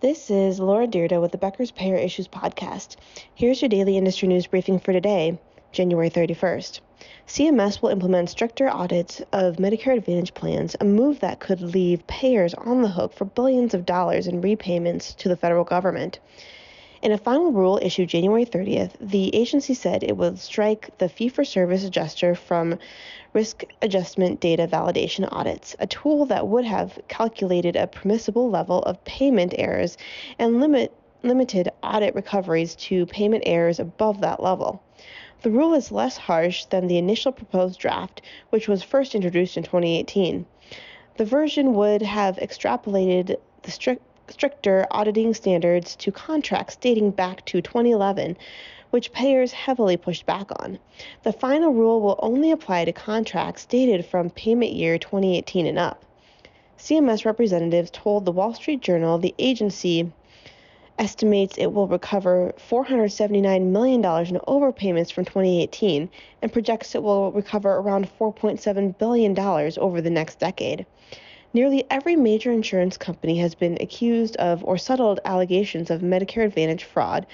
This is Laura Dyrda with the Becker's Payer Issues Podcast. Here's your daily industry news briefing for today, January 31st. CMS will implement stricter audits of Medicare Advantage plans, a move that could leave payers on the hook for billions of dollars in repayments to the federal government. In a final rule issued January 30th, the agency said it would strike the fee for service adjuster from risk adjustment data validation audits, a tool that would have calculated a permissible level of payment errors and limit, limited audit recoveries to payment errors above that level. The rule is less harsh than the initial proposed draft, which was first introduced in 2018. The version would have extrapolated the strict stricter auditing standards to contracts dating back to 2011, which payers heavily pushed back on. The final rule will only apply to contracts dated from payment year 2018 and up. CMS representatives told the Wall Street Journal the agency estimates it will recover $479 million in overpayments from 2018 and projects it will recover around $4.7 billion over the next decade. Nearly every major insurance company has been accused of or settled allegations of Medicare Advantage fraud,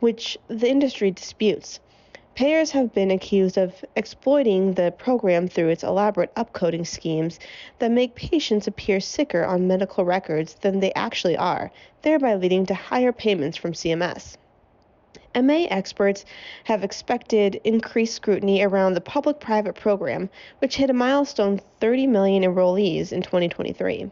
which the industry disputes. Payers have been accused of exploiting the program through its elaborate upcoding schemes that make patients appear sicker on medical records than they actually are, thereby leading to higher payments from CMS. MA experts have expected increased scrutiny around the public private program, which hit a milestone 30 million enrollees in 2023.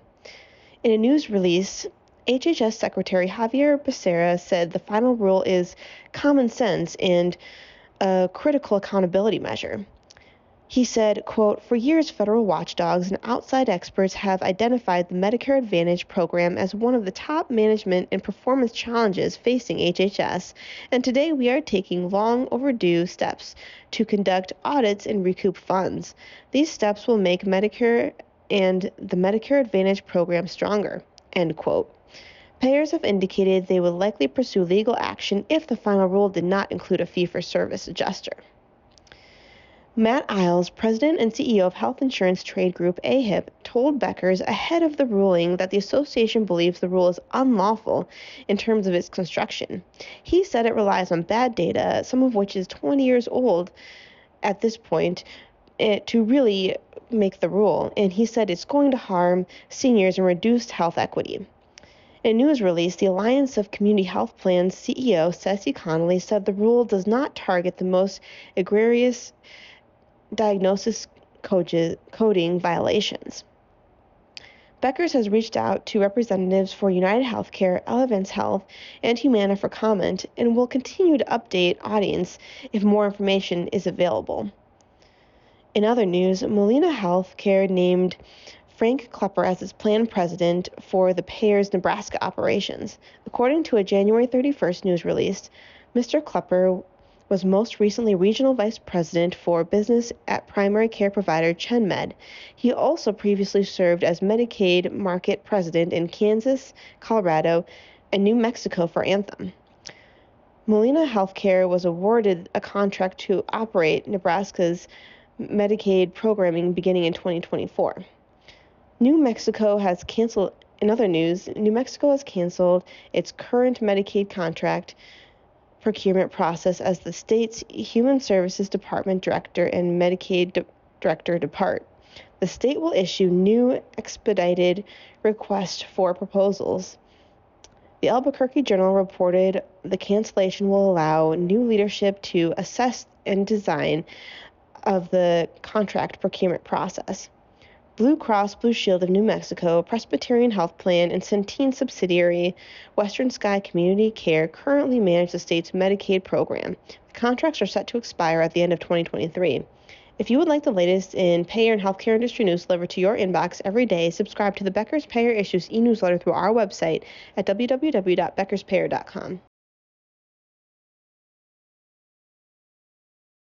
In a news release, HHS Secretary Xavier Becerra said the final rule is common sense and a critical accountability measure. He said, quote, For years, federal watchdogs and outside experts have identified the Medicare Advantage program as one of the top management and performance challenges facing HHS, and today we are taking long overdue steps to conduct audits and recoup funds. These steps will make Medicare and the Medicare Advantage program stronger, end quote. Payers have indicated they would likely pursue legal action if the final rule did not include a fee for service adjuster. Matt Eyles, president and CEO of health insurance trade group AHIP, told Becker's ahead of the ruling that the association believes the rule is unlawful in terms of its construction. He said it relies on bad data, some of which is 20 years old at this point, eh, to really make the rule, and he said it's going to harm seniors and reduce health equity. In a news release, the Alliance of Community Health Plans CEO Ceci Connolly said the rule does not target the most egregious diagnosis coding violations. Becker's has reached out to representatives for United Healthcare, Elevance Health, and Humana for comment and will continue to update audience if more information is available. In other news, Molina Healthcare named Frank Klepper as its planned president for the payer's Nebraska operations. According to a January 31st news release, Mr. Klepper was most recently regional vice president for business at primary care provider ChenMed. He also previously served as Medicaid market president in Kansas, Colorado, and New Mexico for Anthem. Molina Healthcare was awarded a contract to operate Nebraska's Medicaid programming beginning in 2024. New Mexico has canceled, in other news, New Mexico has canceled its current Medicaid contract procurement process as the state's Human Services Department director and Medicaid de- director depart. The state will issue new expedited requests for proposals. The Albuquerque Journal reported the cancellation will allow new leadership to assess and design of the contract procurement process. Blue Cross Blue Shield of New Mexico, Presbyterian Health Plan, and Centene subsidiary Western Sky Community Care currently manage the state's Medicaid program. The contracts are set to expire at the end of 2023. If you would like the latest in payer and healthcare industry news delivered to your inbox every day, subscribe to the Becker's Payer Issues e newsletter through our website at www.beckerspayer.com.